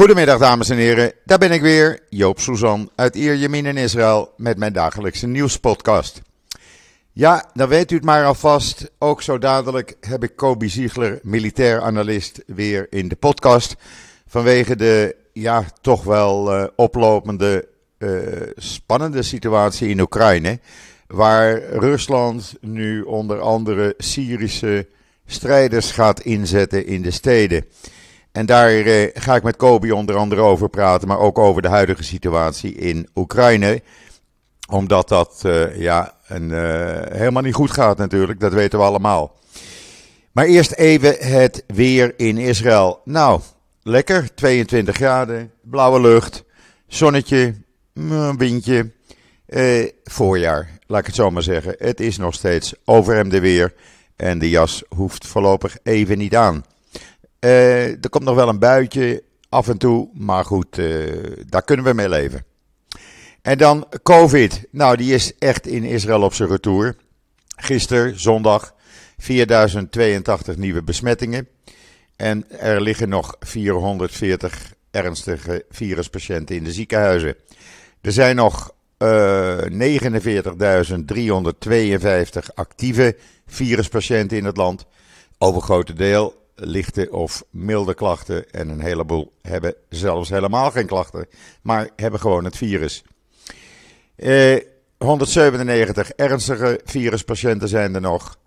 Goedemiddag dames en heren, daar ben ik weer, Joop Suzan uit Ierjemien in Israël met mijn dagelijkse nieuwspodcast. Ja, dan weet u het maar alvast, ook zo dadelijk heb ik Kobi Ziegler, militair analist, weer in de podcast. Vanwege de, ja, toch wel uh, oplopende, uh, spannende situatie in Oekraïne, waar Rusland nu onder andere Syrische strijders gaat inzetten in de steden. En daar eh, ga ik met Kobi onder andere over praten, maar ook over de huidige situatie in Oekraïne. Omdat dat uh, ja, een, uh, helemaal niet goed gaat natuurlijk, dat weten we allemaal. Maar eerst even het weer in Israël. Nou, lekker, 22 graden, blauwe lucht, zonnetje, een windje. voorjaar, laat ik het zo maar zeggen. Het is nog steeds overhemde weer en de jas hoeft voorlopig even niet aan. Uh, er komt nog wel een buitje af en toe, maar goed, uh, daar kunnen we mee leven. En dan COVID. Nou, die is echt in Israël op zijn retour. Gisteren, zondag, 4082 nieuwe besmettingen. En er liggen nog 440 ernstige viruspatiënten in de ziekenhuizen. Er zijn nog uh, 49.352 actieve viruspatiënten in het land. Overgrote deel lichte of milde klachten. En een heleboel hebben zelfs helemaal geen klachten, maar hebben gewoon het virus. Eh, 197 ernstige viruspatiënten zijn er nog.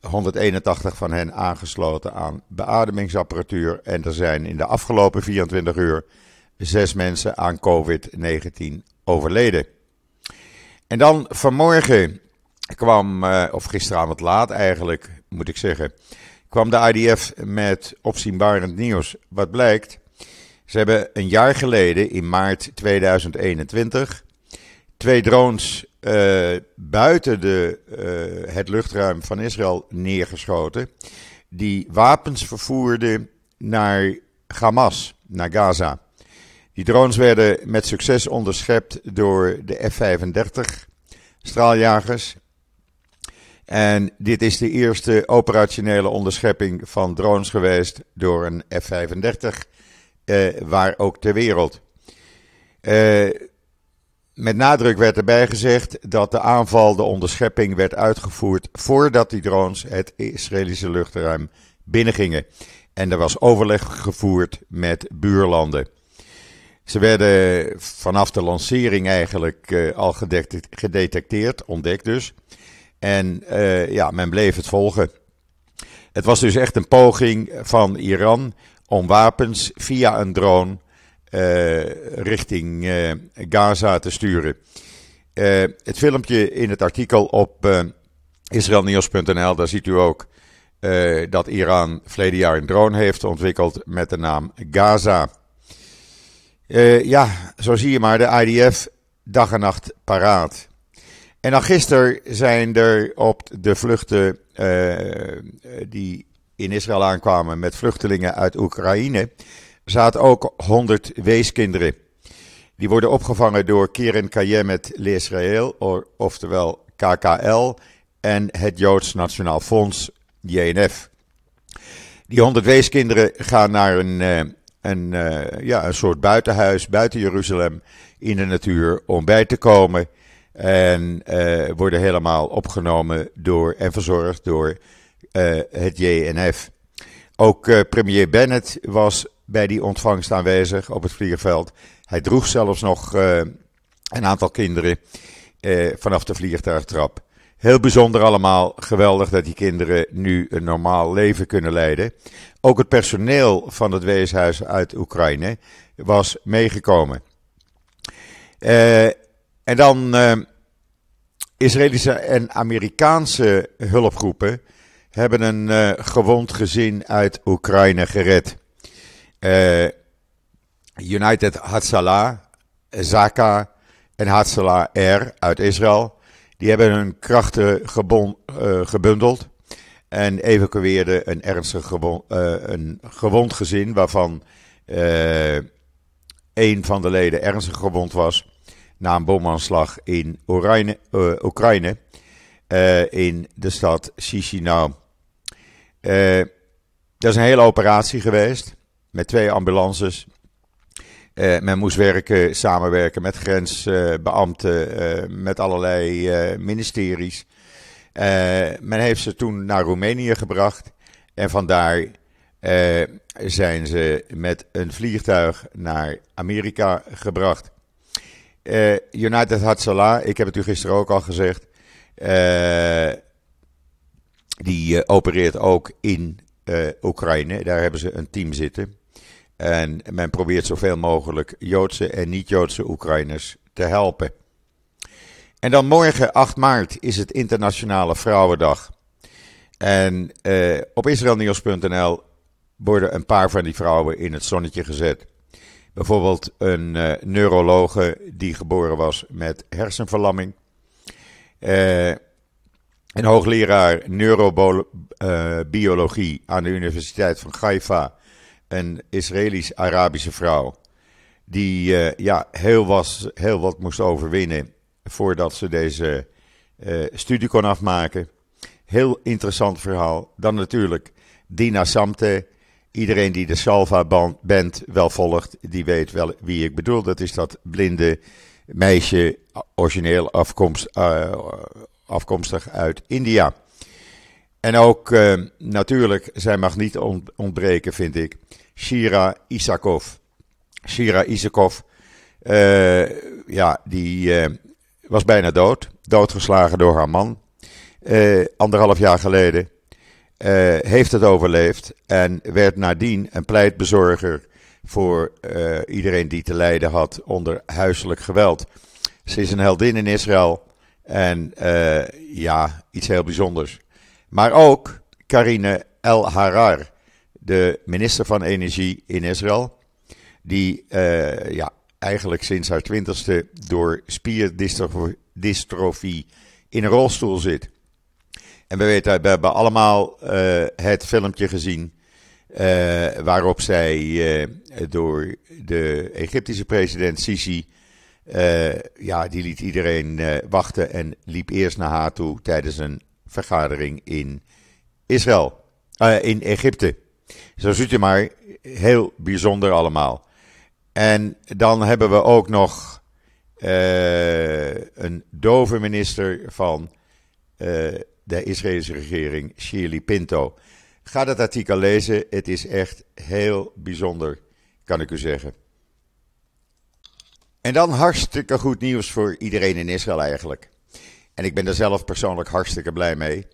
181 van hen aangesloten aan beademingsapparatuur. En er zijn in de afgelopen 24 uur zes mensen aan COVID-19 overleden. En dan vanmorgen kwam, uh, of gisteravond laat eigenlijk, moet ik zeggen, kwam de IDF met opzienbarend nieuws. Wat blijkt? Ze hebben een jaar geleden, in maart 2021, twee drones uh, buiten de, uh, het luchtruim van Israël neergeschoten. Die wapens vervoerden naar Hamas, naar Gaza. Die drones werden met succes onderschept door de F-35 straaljagers. En dit is de eerste operationele onderschepping van drones geweest door een F-35, eh, waar ook ter wereld. Eh, met nadruk werd erbij gezegd dat de aanval, de onderschepping, werd uitgevoerd voordat die drones het Israëlische luchtruim binnengingen. En er was overleg gevoerd met buurlanden. Ze werden vanaf de lancering eigenlijk uh, al gedetecteerd, ontdekt dus. En uh, ja, men bleef het volgen. Het was dus echt een poging van Iran om wapens via een drone uh, richting uh, Gaza te sturen. het filmpje in het artikel op israelnieuws.nl, daar ziet u ook dat Iran verleden jaar een drone heeft ontwikkeld met de naam Gaza. ja, zo zie je maar, de IDF dag en nacht paraat. En dan gisteren zijn er op de vluchten uh, die in Israël aankwamen met vluchtelingen uit Oekraïne, zaten ook 100 weeskinderen. Die worden opgevangen door Keren Kayemet l'Israël, oftewel KKL, en het Joods Nationaal Fonds, JNF. Die 100 weeskinderen gaan naar een, uh, een, uh, ja, een soort buitenhuis buiten Jeruzalem in de natuur om bij te komen en uh, worden helemaal opgenomen door en verzorgd door uh, het JNF. Ook uh, premier Bennett was bij die ontvangst aanwezig op het vliegveld. Hij droeg zelfs nog een aantal kinderen vanaf de vliegtuigtrap. Heel bijzonder allemaal. Geweldig dat die kinderen nu een normaal leven kunnen leiden. Ook het personeel van het weeshuis uit Oekraïne was meegekomen. En dan uh, Israëlische en Amerikaanse hulpgroepen hebben een uh, gewond gezin uit Oekraïne gered. Uh, United Hatzalah, Zaka en Hatzalah Air uit Israël, die hebben hun krachten gebundeld en evacueerden een ernstig een gewond gezin waarvan een van de leden ernstig gewond was na een bomaanslag in Oekraïne, Oekraïne uh, in de stad Chisinau. Uh, dat is een hele operatie geweest met twee ambulances men moest werken, samenwerken met grensbeambten, met allerlei ministeries. men heeft ze toen naar Roemenië gebracht. En vandaar zijn ze met een vliegtuig naar Amerika gebracht. United Hatzalah, ik heb het u gisteren ook al gezegd, die opereert ook in Oekraïne. Daar hebben ze een team zitten. En men probeert zoveel mogelijk Joodse en niet-Joodse Oekraïners te helpen. En dan morgen, 8 maart, is het Internationale Vrouwendag. En op israelnieuws.nl worden een paar van die vrouwen in het zonnetje gezet. Bijvoorbeeld een uh, neurologe die geboren was met hersenverlamming. Uh, een hoogleraar neurobiologie aan de Universiteit van Haifa, een Israëlisch-Arabische vrouw, die ja, heel, was, heel wat moest overwinnen voordat ze deze studie kon afmaken. Heel interessant verhaal. Dan natuurlijk Dina Samte. Iedereen die de Salva-band wel volgt, die weet wel wie ik bedoel. Dat is dat blinde meisje, origineel afkomst, uh, afkomstig uit India. En ook uh, natuurlijk, zij mag niet ontbreken, vind ik, Shira Isakov. Shira Isakov, uh, ja, die was bijna dood. Doodgeslagen door haar man. anderhalf jaar geleden. Heeft het overleefd en werd nadien een pleitbezorger voor iedereen die te lijden had onder huiselijk geweld. Ze is een heldin in Israël. En uh, ja, iets heel bijzonders. Maar ook Karine El Harar, de minister van Energie in Israël. Die ja, eigenlijk sinds haar twintigste door spierdystrofie in een rolstoel zit. En we weten, we hebben allemaal uh, het filmpje gezien. waarop zij door de Egyptische president Sisi ja, die liet iedereen wachten en liep eerst naar haar toe tijdens een vergadering in Israël, in Egypte. Zo ziet u maar, heel bijzonder allemaal. En dan hebben we ook nog een dove minister van de Israëlische regering, Shirley Pinto. Ga dat artikel lezen, het is echt heel bijzonder, kan ik u zeggen. En dan hartstikke goed nieuws voor iedereen in Israël eigenlijk. En ik ben er zelf persoonlijk hartstikke blij mee.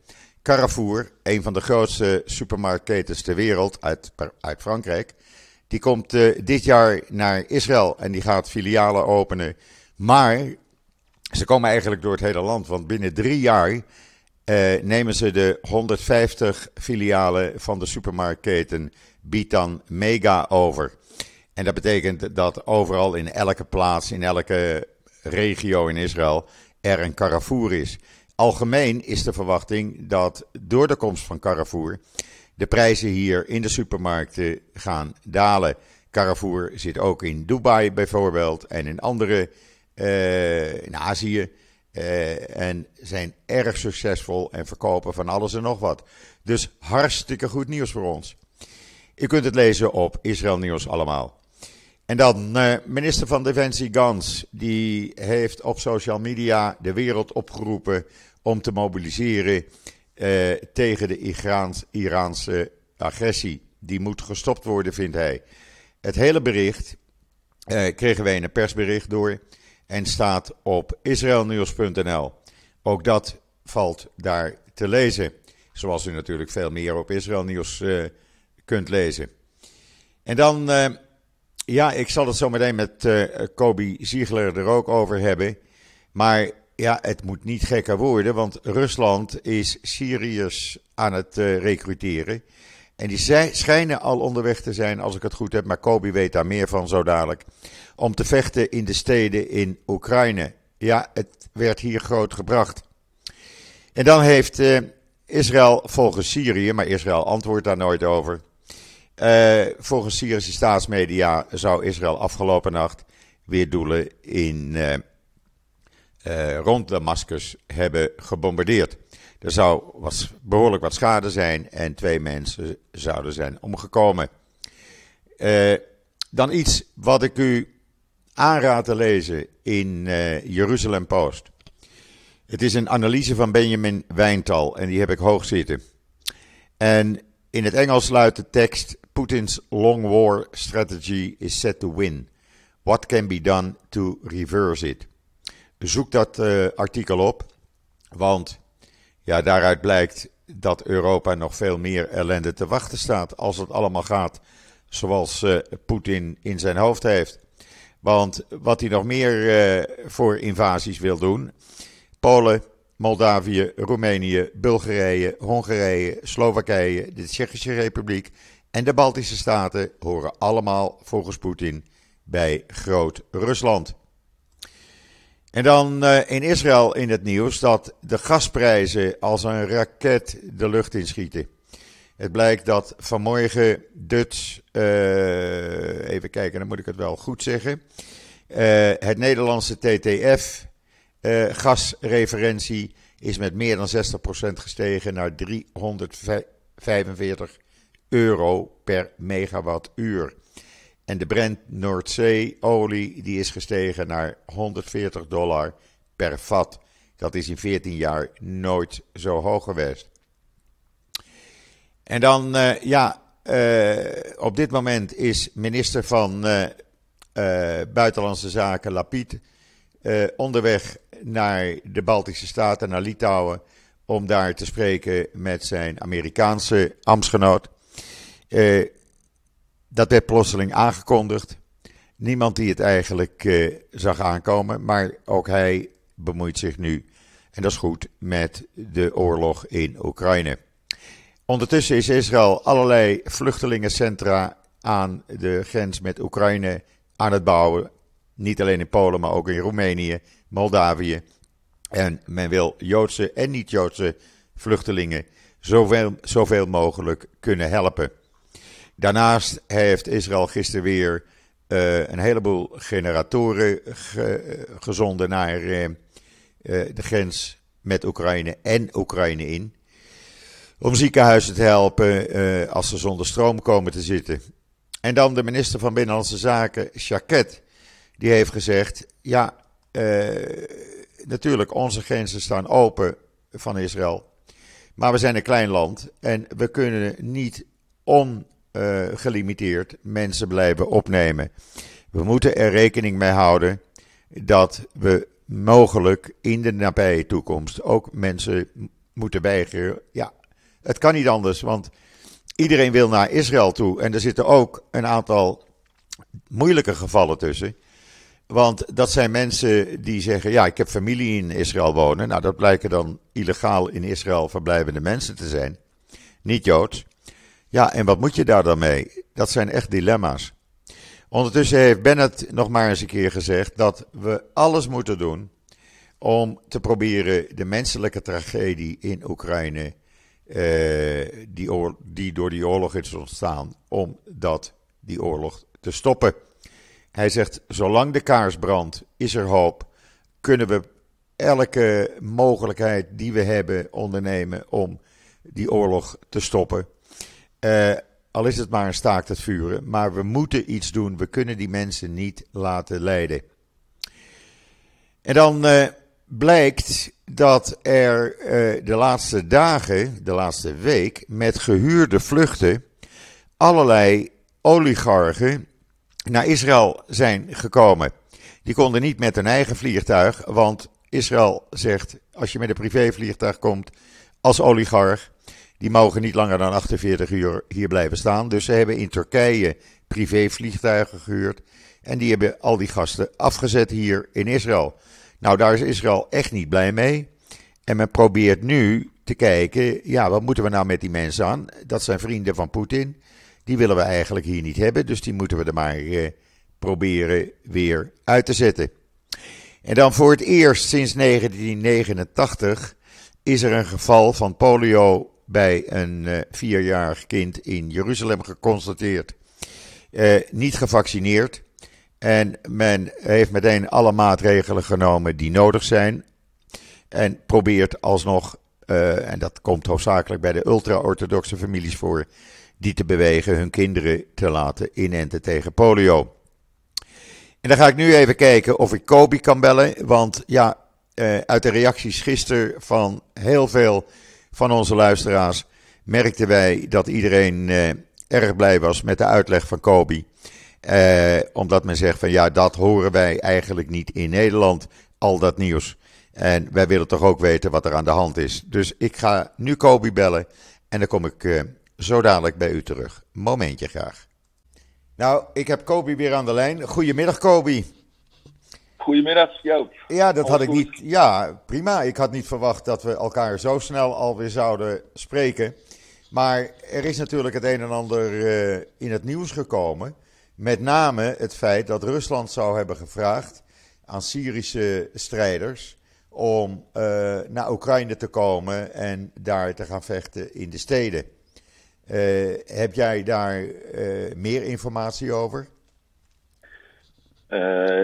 Carrefour, een van de grootste supermarktketens ter wereld uit, Frankrijk, die komt uh, dit jaar naar Israël en die gaat filialen openen. Maar ze komen eigenlijk door het hele land, want binnen drie jaar uh, nemen ze de 150 filialen van de supermarktketen Bitan Mega over. En dat betekent dat overal in elke plaats, in elke regio in Israël, er een Carrefour is. Algemeen is de verwachting dat door de komst van Carrefour de prijzen hier in de supermarkten gaan dalen. Carrefour zit ook in Dubai bijvoorbeeld en in andere, uh, in Azië. Uh, en zijn erg succesvol en verkopen van alles en nog wat. Dus hartstikke goed nieuws voor ons. U kunt het lezen op Israël Nieuws allemaal. En dan uh, minister van Defensie Gans, die heeft op social media de wereld opgeroepen om te mobiliseren uh, tegen de Iraans, Iraanse agressie. Die moet gestopt worden, vindt hij. Het hele bericht kregen wij in een persbericht door en staat op israelnieuws.nl. Ook dat valt daar te lezen, zoals u natuurlijk veel meer op Israël Nieuws kunt lezen. En dan ja, ik zal het zo meteen met uh, Kobi Ziegler er ook over hebben. Maar ja, het moet niet gekker worden, want Rusland is Syriërs aan het recruteren. En die schijnen al onderweg te zijn, als ik het goed heb, maar Kobi weet daar meer van zo dadelijk. Om te vechten in de steden in Oekraïne. Ja, het werd hier groot gebracht. En dan heeft uh, Israël volgens Syrië, maar Israël antwoordt daar nooit over uh, volgens Syrische staatsmedia zou Israël afgelopen nacht weer doelen in, uh, rond Damascus hebben gebombardeerd. Er zou was behoorlijk wat schade zijn en twee mensen zouden zijn omgekomen. dan iets wat ik u aanraad te lezen in uh, Jeruzalem Post. Het is een analyse van Benjamin Wijntal en die heb ik hoog zitten. En in het Engels luidt de tekst: Putin's long war strategy is set to win. What can be done to reverse it? Zoek dat uh, artikel op, want ja, daaruit blijkt dat Europa nog veel meer ellende te wachten staat als het allemaal gaat zoals uh, Poetin in zijn hoofd heeft. Want wat hij nog meer uh, voor invasies wil doen: Polen, Moldavië, Roemenië, Bulgarije, Hongarije, Slowakije, de Tsjechische Republiek en de Baltische Staten horen allemaal volgens Poetin bij Groot-Rusland. En dan uh, in Israël in het nieuws dat de gasprijzen als een raket de lucht inschieten. Het blijkt dat vanmorgen Dutch, uh, even kijken, dan moet ik het wel goed zeggen. Uh, het Nederlandse TTF gasreferentie is met meer dan 60% gestegen naar 345 euro per megawattuur. En de Brent Noordzee-olie die is gestegen naar 140 dollar per vat. Dat is in 14 jaar nooit zo hoog geweest. En dan, uh, ja, uh, op dit moment is minister van uh, Buitenlandse Zaken Lapid onderweg naar de Baltische Staten, naar Litouwen, om daar te spreken met zijn Amerikaanse ambtsgenoot. Dat werd plotseling aangekondigd. Niemand die het eigenlijk uh, zag aankomen, maar ook hij bemoeit zich nu, en dat is goed, met de oorlog in Oekraïne. Ondertussen is Israël allerlei vluchtelingencentra aan de grens met Oekraïne aan het bouwen. Niet alleen in Polen, maar ook in Roemenië, Moldavië. En men wil Joodse en niet-Joodse vluchtelingen zoveel, zoveel mogelijk kunnen helpen. Daarnaast heeft Israël gisteren weer uh, een heleboel generatoren ge, gezonden naar uh, de grens met Oekraïne en Oekraïne in. Om ziekenhuizen te helpen als ze zonder stroom komen te zitten. En dan de minister van Binnenlandse Zaken, Shaket, die heeft gezegd: Ja, natuurlijk, onze grenzen staan open van Israël. Maar we zijn een klein land en we kunnen niet on uh, gelimiteerd mensen blijven opnemen. We moeten er rekening mee houden dat we mogelijk in de nabije toekomst ook mensen moeten weigeren. Ja, het kan niet anders, want iedereen wil naar Israël toe. En er zitten ook een aantal moeilijke gevallen tussen. Want dat zijn mensen die zeggen: Ja, ik heb familie in Israël wonen. Nou, dat blijken dan illegaal in Israël verblijvende mensen te zijn. Niet joods. Ja, en wat moet je daar dan mee? Dat zijn echt dilemma's. Ondertussen heeft Bennett nog maar eens een keer gezegd dat we alles moeten doen om te proberen de menselijke tragedie in Oekraïne, eh, die, die door die oorlog is ontstaan, om dat, die oorlog te stoppen. Hij zegt, zolang de kaars brandt, is er hoop. Kunnen we elke mogelijkheid die we hebben ondernemen om die oorlog te stoppen. Uh, al is het maar een staakt het vuren. Maar we moeten iets doen. We kunnen die mensen niet laten lijden. En dan uh, blijkt dat er uh, de laatste dagen, de laatste week, met gehuurde vluchten allerlei oligarchen naar Israël zijn gekomen. Die konden niet met hun eigen vliegtuig, want Israël zegt: als je met een privévliegtuig komt als oligarch, die mogen niet langer dan 48 uur hier blijven staan. Dus ze hebben in Turkije privévliegtuigen gehuurd. En die hebben al die gasten afgezet hier in Israël. Nou, daar is Israël echt niet blij mee. En men probeert nu te kijken, ja, wat moeten we nou met die mensen aan? Dat zijn vrienden van Poetin. Die willen we eigenlijk hier niet hebben, dus die moeten we er maar eh, proberen weer uit te zetten. En dan voor het eerst sinds 1989 is er een geval van polio bij een uh, vierjarig kind in Jeruzalem geconstateerd. Uh, niet gevaccineerd. En men heeft meteen alle maatregelen genomen die nodig zijn. En probeert alsnog, uh, en dat komt hoofdzakelijk bij de ultra-orthodoxe families voor, die te bewegen hun kinderen te laten inenten tegen polio. En dan ga ik nu even kijken of ik Kobe kan bellen. Want ja, uit de reacties gisteren van heel veel van onze luisteraars merkten wij dat iedereen uh, erg blij was met de uitleg van Kobe. Uh, omdat men zegt van ja, dat horen wij eigenlijk niet in Nederland, al dat nieuws. En wij willen toch ook weten wat er aan de hand is. Dus ik ga nu Kobe bellen en dan kom ik zo dadelijk bij u terug. Momentje graag. Nou, ik heb Kobe weer aan de lijn. Goedemiddag, Kobe. Goedemiddag, Joop. Ja, dat had ik niet. Ja, prima. Ik had niet verwacht dat we elkaar zo snel alweer zouden spreken. Maar er is natuurlijk het een en ander uh, in het nieuws gekomen. Met name het feit dat Rusland zou hebben gevraagd aan Syrische strijders om uh, naar Oekraïne te komen en daar te gaan vechten in de steden. Uh, heb jij daar meer informatie over?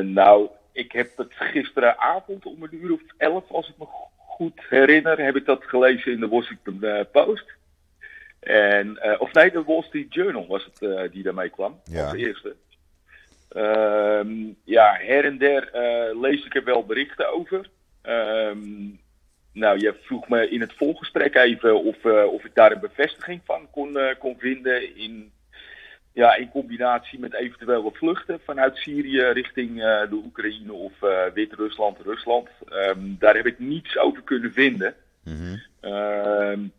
nou, ik heb het gisteravond om een uur of elf, als ik me goed herinner, heb ik dat gelezen in de Washington uh, Post. En, uh, of nee, de Wall Street Journal was het uh, die daarmee kwam, ja. als eerste. Uh, ja, her en der lees ik er wel berichten over. Um, nou, je vroeg me in het volgesprek even of, of ik daar een bevestiging van kon, kon vinden in ja, in combinatie met eventuele vluchten vanuit Syrië richting uh, de Oekraïne of uh, Wit-Rusland, Rusland. Um, daar heb ik niets over kunnen vinden. Mm -hmm. um,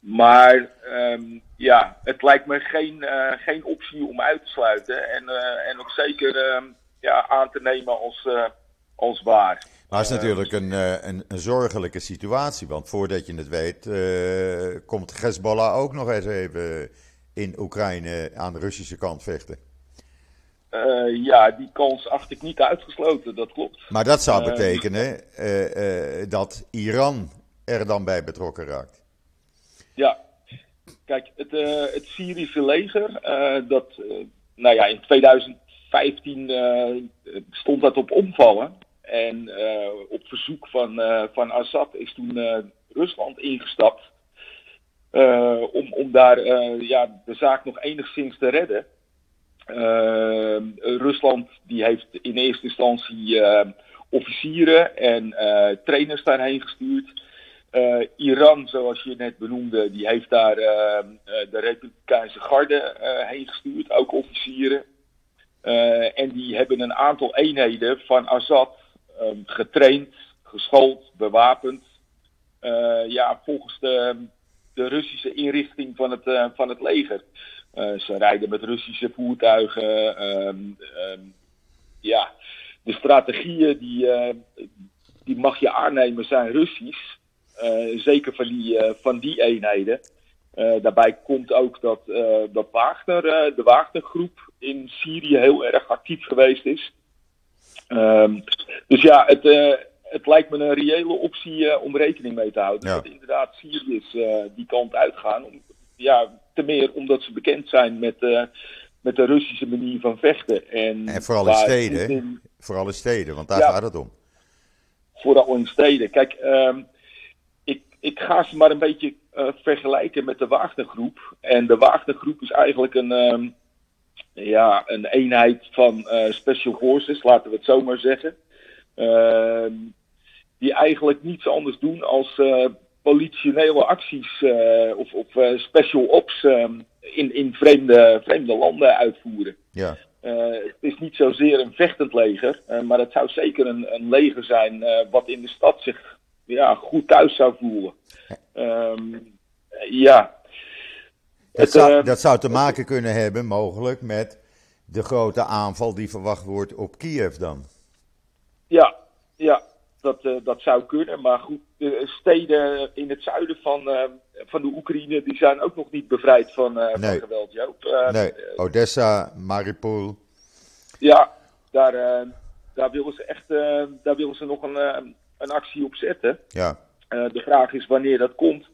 maar um, ja, het lijkt me geen, uh, geen optie om uit te sluiten. En, en ook zeker ja, aan te nemen als, als waar. Maar het is natuurlijk een, een, een, zorgelijke situatie. Want voordat je het weet, komt Hezbollah ook nog eens even in Oekraïne aan de Russische kant vechten. Uh, ja, die kans acht ik niet uitgesloten, dat klopt. Maar dat zou uh, betekenen uh, dat Iran er dan bij betrokken raakt. Ja, kijk, het, het Syrische leger, dat, nou ja, in 2015 stond dat op omvallen. En op verzoek van, van Assad is toen Rusland ingestapt. Uh, om, om daar uh, ja, de zaak nog enigszins te redden. Uh, Rusland die heeft in eerste instantie officieren en trainers daarheen gestuurd. Iran, zoals je net benoemde, die heeft daar de Republikeinse garde heen gestuurd, ook officieren. en die hebben een aantal eenheden van Assad getraind, geschoold, bewapend. ja, volgens de de Russische inrichting van het, uh, van het leger. Uh, ze rijden met Russische voertuigen. Um, um, ja, de strategieën die, uh, die mag je aannemen zijn Russisch. zeker van die, van die eenheden. daarbij komt ook dat, dat Wagner, de Wagner-groep in Syrië heel erg actief geweest is. Um, dus ja, het, het lijkt me een reële optie uh, om rekening mee te houden. Ja. Dat inderdaad Syriërs uh, die kant uitgaan. Om, ja, te meer omdat ze bekend zijn met, uh, met de Russische manier van vechten. En, en vooral in steden. In... Vooral in steden, want daar ja, gaat het om. Vooral in steden. Kijk, um, ik, ik ga ze maar een beetje vergelijken met de Wagnergroep. En de Wagnergroep is eigenlijk een, um, ja, een eenheid van Special Forces, laten we het zo maar zeggen. Uh, die eigenlijk niets anders doen als uh, politionele acties uh, of, of uh, special ops in, in vreemde, vreemde landen uitvoeren. Ja. het is niet zozeer een vechtend leger, maar het zou zeker een, een leger zijn wat in de stad zich ja, goed thuis zou voelen. Um, ja. Het, zou, dat zou te maken kunnen hebben, mogelijk, met de grote aanval die verwacht wordt op Kiev dan. Ja, ja dat, uh, dat zou kunnen. Maar goed, de steden in het zuiden van, uh, van de Oekraïne die zijn ook nog niet bevrijd van, uh, nee. van geweld, Joop. nee, Odessa, Mariupol. Ja, daar, daar willen ze echt daar willen ze nog een, een actie op zetten. Ja. de vraag is wanneer dat komt.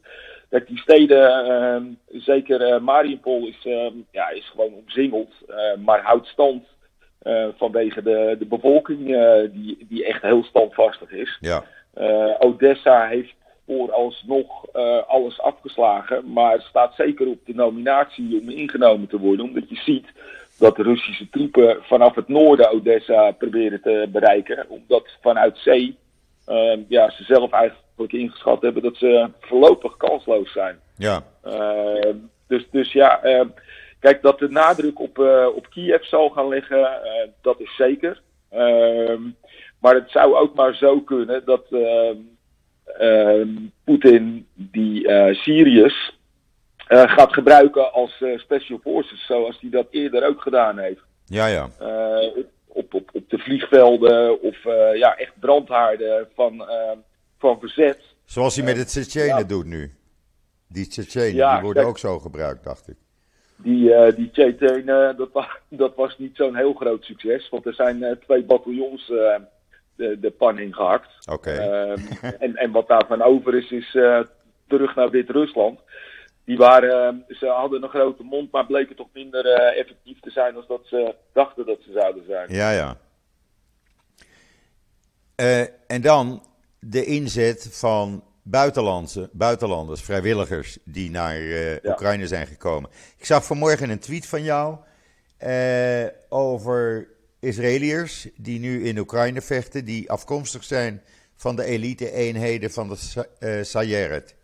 Dat die steden, zeker Mariupol, is, ja, is gewoon omzingeld, maar houdt stand uh, vanwege de, de bevolking, uh, die, die echt heel standvastig is. Ja. Uh, Odessa heeft vooralsnog alles afgeslagen, maar staat zeker op de nominatie om ingenomen te worden. Omdat je ziet dat de Russische troepen vanaf het noorden Odessa proberen te bereiken. Omdat vanuit zee uh, ja, ze zelf eigenlijk ingeschat hebben dat ze voorlopig kansloos zijn. Ja. Uh, dus, dus ja, uh, kijk, dat de nadruk op, uh, op Kiev zal gaan liggen, dat is zeker. Ehm, maar het zou ook maar zo kunnen dat Poetin die Syriërs gaat gebruiken als special forces, zoals hij dat eerder ook gedaan heeft. Ja, ja op, op, op de vliegvelden of uh, ja, echt brandhaarden van, uh, van verzet. Zoals hij met het Tsjetsjenen ja. doet nu. Die Tsjetsjenen, ja, die worden kijk, ook zo gebruikt, dacht ik. Die, uh, die Tsjetsjenen, dat, was, dat was niet zo'n heel groot succes. Want er zijn twee bataljons de, de pan ingehakt. Oké. Okay. en, en wat daarvan over is, is terug naar Wit-Rusland die waren, ze hadden een grote mond, maar bleken toch minder effectief te zijn als dat ze dachten dat ze zouden zijn. Ja, ja. En dan de inzet van buitenlandse, buitenlanders, vrijwilligers die naar uh, ja. Oekraïne zijn gekomen. Ik zag vanmorgen een tweet van jou over Israëliërs die nu in Oekraïne vechten, die afkomstig zijn van de elite-eenheden van de uh, Sayeret.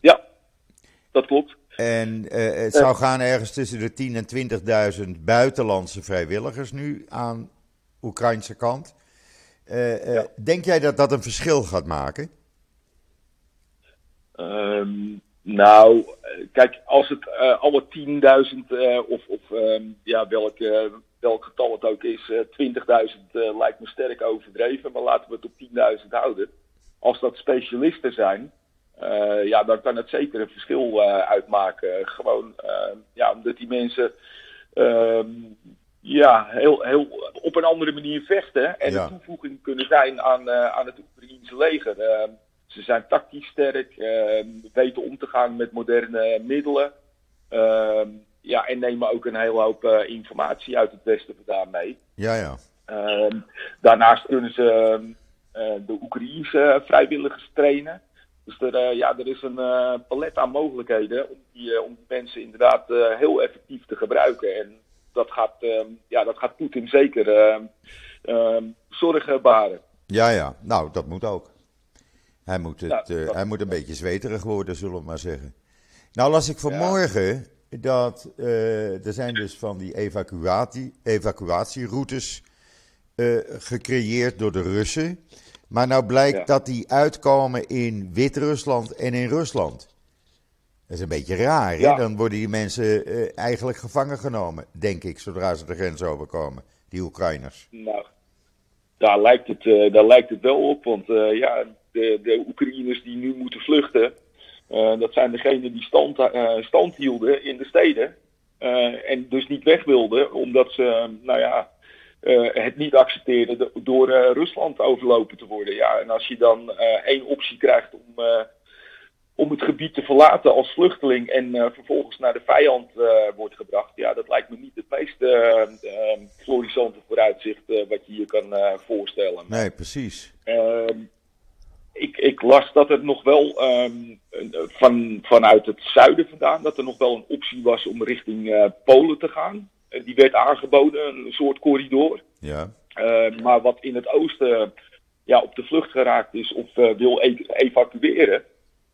Ja, dat klopt. En het zou gaan ergens tussen de 10.000 en 20.000 buitenlandse vrijwilligers nu aan Oekraïnse kant. Uh, ja. Denk jij dat dat een verschil gaat maken? Um, nou, kijk, als het uh, alle 10.000 of, of um, ja, welk, welk getal het ook is, 20.000 lijkt me sterk overdreven, maar laten we het op 10.000 houden. Als dat specialisten zijn, ja, dan kan het zeker een verschil uitmaken. Gewoon, ja, omdat die mensen ja, heel, heel op een andere manier vechten en ja. een toevoeging kunnen zijn aan, aan het Oekraïense leger. ze zijn tactisch sterk, weten om te gaan met moderne middelen. ja, en nemen ook een hele hoop informatie uit het Westen vandaan mee. Ja, ja. daarnaast kunnen ze de Oekraïense vrijwilligers trainen. Dus er, ja, er is een palet aan mogelijkheden om die, om die mensen inderdaad heel effectief te gebruiken. En dat gaat, ehm, ja, dat gaat Poetin zeker ehm, ehm, zorgen baren. Ja, ja. Nou, dat moet ook. Hij moet, het, ja, hij moet een beetje zweterig worden, zullen we maar zeggen. Nou las ik vanmorgen ja. dat er zijn dus van die evacuatie, evacuatieroutes gecreëerd door de Russen. Maar nou blijkt dat die uitkomen in Wit-Rusland en in Rusland. Dat is een beetje raar, hè? Dan worden die mensen uh, eigenlijk gevangen genomen, denk ik, zodra ze de grens overkomen, die Oekraïners. Nou, daar lijkt het, uh, daar lijkt het wel op, want uh, ja, de, de Oekraïners die nu moeten vluchten, dat zijn degenen die stand, stand hielden in de steden. en dus niet weg wilden, omdat ze, nou ja, uh, het niet accepteren door uh, Rusland overlopen te worden. Ja, en als je dan uh, één optie krijgt om, om het gebied te verlaten als vluchteling en vervolgens naar de vijand wordt gebracht, ja, dat lijkt me niet het meest florissante vooruitzicht wat je je kan voorstellen. Nee, precies. Ehm, ik, ik, las dat het nog wel um, van, vanuit het zuiden vandaan, dat er nog wel een optie was om richting Polen te gaan. Eh, die werd aangeboden, een soort corridor. Ja. Uh, maar wat in het oosten ja, op de vlucht geraakt is of uh, wil e evacueren, uh,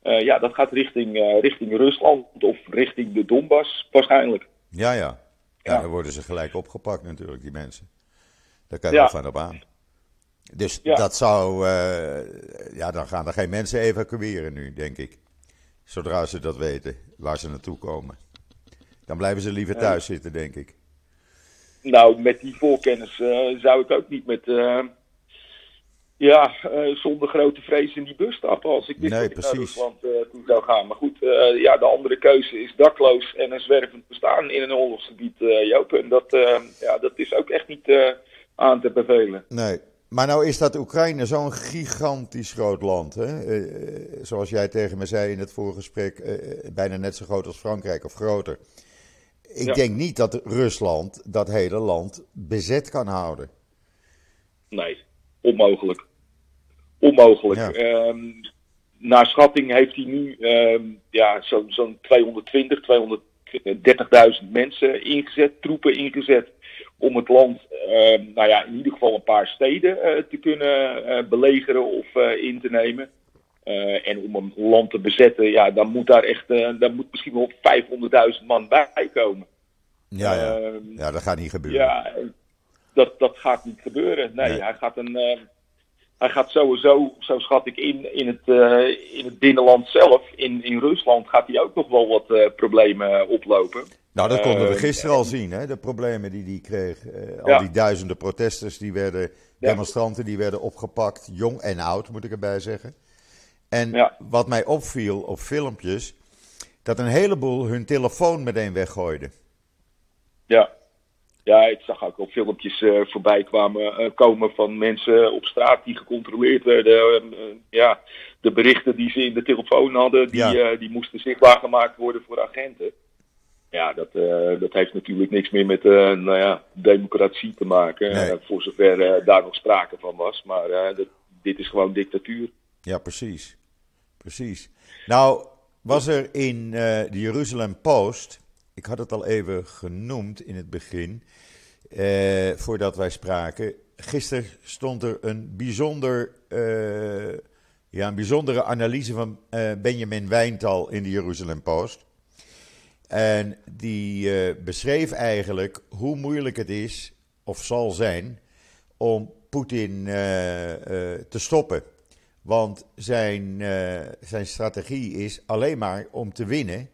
ja, dat gaat richting, richting Rusland of richting de Donbass waarschijnlijk. Ja, ja. Ja, dan worden ze gelijk opgepakt natuurlijk, die mensen. Daar kan je ja. wel van op aan. Dus ja. dat zou, ja, dan gaan er geen mensen evacueren nu, denk ik. Zodra ze dat weten, waar ze naartoe komen. Dan blijven ze liever thuis zitten, denk ik. Nou, met die voorkennis uh, zou ik ook niet met. Uh, ja, uh, zonder grote vrees in die bus stappen als ik wist nee, dat ik naar Rusland toe zou gaan. Maar goed, ja, de andere keuze is dakloos en een zwervend bestaan in een oorlogsgebied, Joop. En dat, ja, dat is ook echt niet aan te bevelen. Nee, maar nou is dat Oekraïne zo'n gigantisch groot land. Hè? zoals jij tegen me zei in het vorige gesprek, bijna net zo groot als Frankrijk of groter. Ik ja. denk niet dat Rusland dat hele land bezet kan houden. Nee, onmogelijk. Onmogelijk. Ja. Um, naar schatting heeft hij nu um, ja, zo'n zo 220, 30.000 mensen ingezet, troepen ingezet om het land, nou ja, in ieder geval een paar steden te kunnen belegeren of in te nemen. en om een land te bezetten, ja, dan moet daar echt, daar moet misschien wel 500.000 man bij komen. Ja, ja. ja, dat gaat niet gebeuren. Ja, dat, dat gaat niet gebeuren. Nee, nee. hij gaat een hij gaat sowieso, zo schat ik in, in het, uh, in het binnenland zelf, in, in Rusland, gaat hij ook nog wel wat uh, problemen oplopen. Nou, dat konden we eh, gisteren al zien, hè? de problemen die hij kreeg. al ja. die duizenden protesters, die werden, demonstranten, die werden opgepakt, jong en oud, moet ik erbij zeggen. En ja. wat mij opviel op filmpjes, dat een heleboel hun telefoon meteen weggooiden. Ja, ja, ik zag ook al filmpjes uh, voorbij kwamen, uh, komen van mensen op straat die gecontroleerd werden. Uh, ja, de berichten die ze in de telefoon hadden, die, ja. die moesten zichtbaar gemaakt worden voor agenten. Ja, dat, dat heeft natuurlijk niks meer met nou ja, democratie te maken. Nee. voor zover daar nog sprake van was. Maar dat, dit is gewoon dictatuur. Ja, precies. Precies. Nou, was er in de Jeruzalem Post ik had het al even genoemd in het begin, eh, voordat wij spraken. Gisteren stond er een, bijzonder, eh, ja, een bijzondere analyse van eh, Benjamin Wijntal in de Jeruzalem Post. En die eh, beschreef eigenlijk hoe moeilijk het is, of zal zijn, om Poetin eh, eh, te stoppen. Want zijn, zijn strategie is alleen maar om te winnen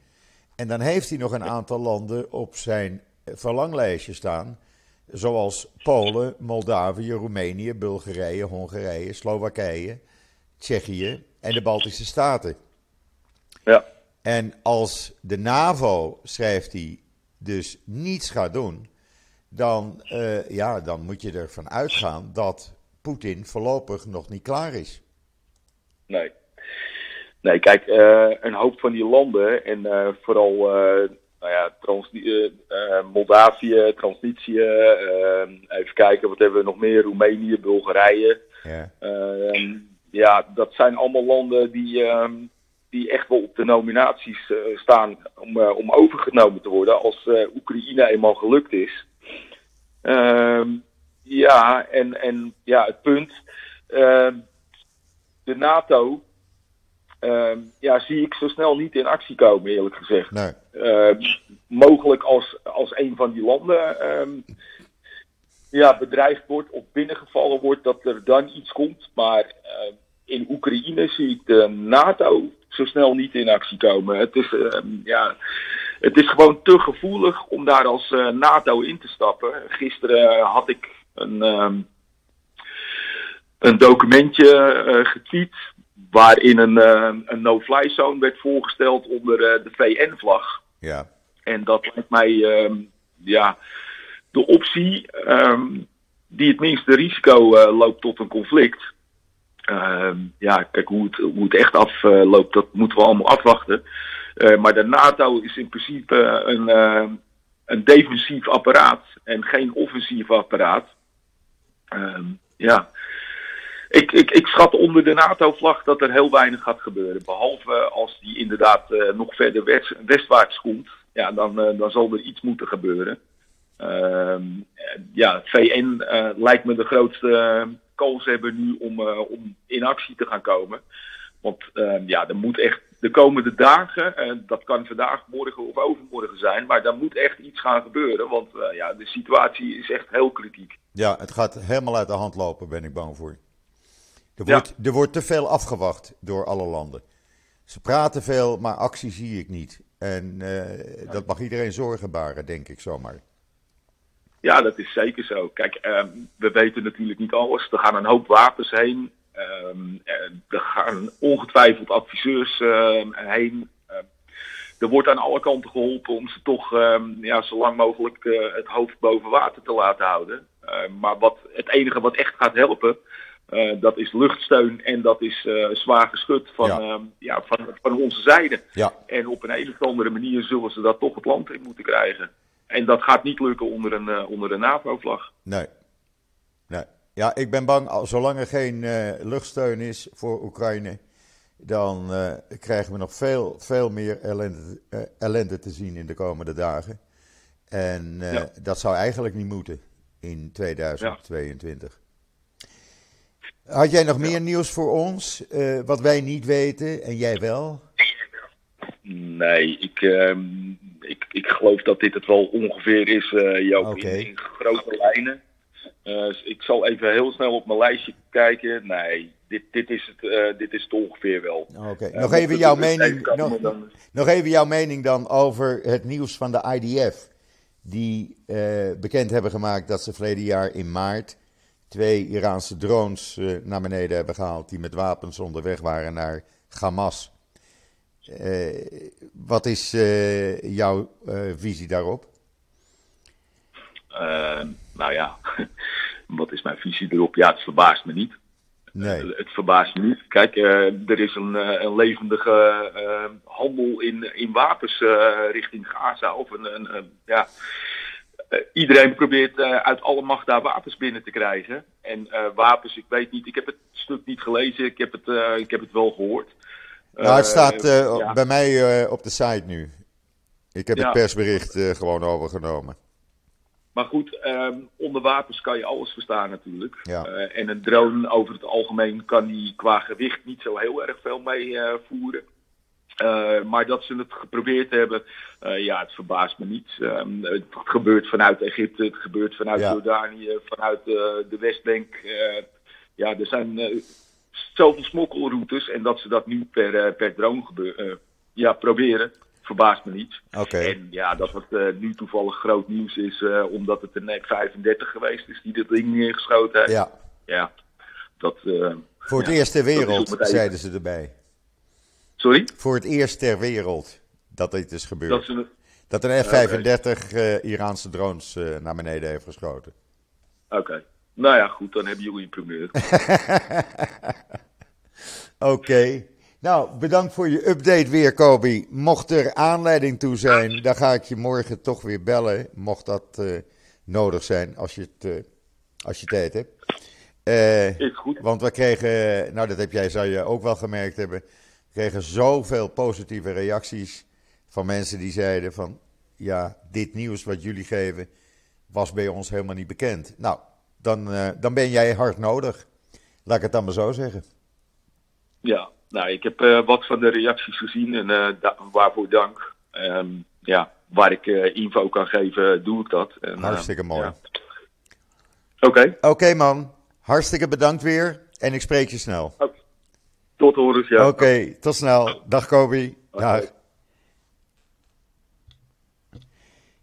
en dan heeft hij nog een aantal landen op zijn verlanglijstje staan. Zoals Polen, Moldavië, Roemenië, Bulgarije, Hongarije, Slowakije, Tsjechië en de Baltische Staten. Ja. En als de NAVO, schrijft hij, dus niets gaat doen, dan, uh, ja, dan moet je ervan uitgaan dat Poetin voorlopig nog niet klaar is. Nee. Nee, kijk, uh, een hoop van die landen en uh, vooral uh, nou ja, Trans Moldavië, Transnistrië, even kijken, wat hebben we nog meer? Roemenië, Bulgarije. Ja, ehm, ja dat zijn allemaal landen die, ehm, die echt wel op de nominaties staan om, om overgenomen te worden als Oekraïne eenmaal gelukt is. Ehm, ja, en, en ja, het punt, de NATO uh, ja, zie ik zo snel niet in actie komen, eerlijk gezegd. Nee. Uh, mogelijk als, als een van die landen um, ja, bedreigd wordt of binnengevallen wordt, dat er dan iets komt. Maar uh, in Oekraïne zie ik de NATO zo snel niet in actie komen. Het is, ja, het is gewoon te gevoelig om daar als uh, NATO in te stappen. Gisteren had ik een, een documentje getweet waarin een, uh, een no-fly zone werd voorgesteld onder uh, de VN-vlag. Ja. En dat lijkt mij uh, ja, de optie ehm, die het minste risico eh, loopt tot een conflict. Ehm, ja, kijk, hoe het, hoe het echt afloopt, dat moeten we allemaal afwachten. maar de NATO is in principe een, een defensief apparaat en geen offensief apparaat. ja, ik, ik, ik schat onder de NATO-vlag dat er heel weinig gaat gebeuren. Behalve als die inderdaad uh, nog verder west, westwaarts komt. Ja, dan, uh, dan zal er iets moeten gebeuren. Uh, ja, VN uh, lijkt me de grootste kans hebben nu om, om in actie te gaan komen. Want ehm, ja, er moet echt de komende dagen, dat kan vandaag, morgen of overmorgen zijn, maar daar moet echt iets gaan gebeuren. Want ja, de situatie is echt heel kritiek. Ja, het gaat helemaal uit de hand lopen, ben ik bang voor. Er wordt, er wordt te veel afgewacht door alle landen. Ze praten veel, maar actie zie ik niet. En uh, dat mag iedereen zorgen baren, denk ik zomaar. Ja, dat is zeker zo. Kijk, um, we weten natuurlijk niet alles. Er gaan een hoop wapens heen. Um, er gaan ongetwijfeld adviseurs uh, heen. er wordt aan alle kanten geholpen om ze toch ja, zo lang mogelijk uh, het hoofd boven water te laten houden. maar wat, het enige wat echt gaat helpen, uh, dat is luchtsteun en dat is uh, zwaar geschut van, ja. Uh, ja, van, van onze zijde. Ja. En op een, of andere manier zullen ze dat toch het land in moeten krijgen. En dat gaat niet lukken onder een, uh, onder een NAVO-vlag. Nee. nee. Ja, ik ben bang, zolang er geen luchtsteun is voor Oekraïne, dan krijgen we nog veel, veel meer ellende, ellende, te zien in de komende dagen. En ja. dat zou eigenlijk niet moeten in 2022. Had jij nog meer nieuws voor ons, wat wij niet weten en jij wel? Nee, ik, ehm, ik, ik geloof dat dit het wel ongeveer is, Joop, okay. in, in grote lijnen. ik zal even heel snel op mijn lijstje kijken. Nee, dit, dit, is het, dit is het ongeveer wel. Oké, okay. nog, even jouw mening, nog, dan... nog, even jouw mening dan over het nieuws van de IDF. Die bekend hebben gemaakt dat ze verleden jaar in maart twee Iraanse drones uh, naar beneden hebben gehaald. Die met wapens onderweg waren naar Hamas. wat is jouw visie daarop? nou ja, wat is mijn visie erop? Ja, het verbaast me niet. Nee. Het verbaast me niet. Kijk, er is een, een levendige handel in, in wapens richting Gaza. Of een, een ja, iedereen probeert uit alle macht daar wapens binnen te krijgen. En wapens, ik weet niet, ik heb het stuk niet gelezen, ik heb het, ik heb het wel gehoord. Nou, het staat ja. bij mij op de site nu. Ik heb ja. het persbericht gewoon overgenomen. Maar goed, um, onder wapens kan je alles verstaan natuurlijk. Ja. En een drone over het algemeen kan die qua gewicht niet zo heel erg veel mee voeren. Uh, maar dat ze het geprobeerd hebben, ja, het verbaast me niet. Um, het gebeurt vanuit Egypte, het gebeurt vanuit ja. Jordanië, vanuit de Westbank. ja, er zijn zoveel smokkelroutes en dat ze dat nu per, per drone gebeur, ja, proberen verbaast me niet. Okay. En ja, dat het nu toevallig groot nieuws is, omdat het een F-35 geweest is die dit ding neergeschoten heeft. Ja. Ja, dat... Voor het ja, eerst ter wereld, zeiden ze erbij. Sorry? Voor het eerst ter wereld dat dit is gebeurd. Dat, ze... dat een F-35 okay. Iraanse drones naar beneden heeft geschoten. Oké. Okay. Nou ja, goed, dan hebben jullie een primeur. Oké. Okay. Nou, bedankt voor je update weer, Kobi. Mocht er aanleiding toe zijn, dan ga ik je morgen toch weer bellen. Mocht dat uh, nodig zijn, als je, het, uh, als je tijd hebt. Uh, Is goed. Want we kregen, nou dat heb jij, zou je ook wel gemerkt hebben. Kregen zoveel positieve reacties van mensen die zeiden van... Ja, dit nieuws wat jullie geven was bij ons helemaal niet bekend. Nou, dan, dan ben jij hard nodig. Laat ik het dan maar zo zeggen. Ja, nou, ik heb uh, wat van de reacties gezien en uh, waarvoor dank. Um, ja, waar ik info kan geven, doe ik dat. En, Hartstikke mooi. Ja. Oké. Okay. Oké okay, man, hartstikke bedankt weer en ik spreek je snel. Okay. Tot horens, ja. Oké, okay, tot snel. Dag Kobi. Dag.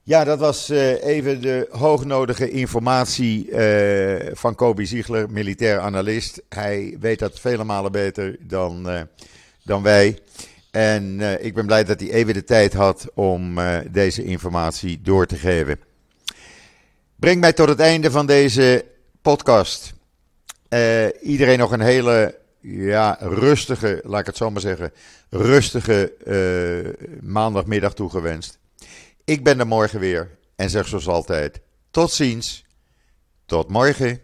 Ja, dat was uh, even de hoognodige informatie uh, van Kobi Ziegler, militair analist. Hij weet dat vele malen beter dan, uh, dan wij. En ik ben blij dat hij even de tijd had om deze informatie door te geven. Brengt mij tot het einde van deze podcast. iedereen nog een hele ja, rustige, laat ik het zo maar zeggen, rustige maandagmiddag toegewenst. Ik ben er morgen weer en zeg zoals altijd: tot ziens, tot morgen.